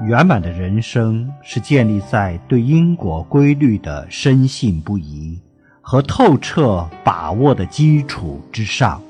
圆满的人生是建立在对因果规律的深信不疑和透彻把握的基础之上。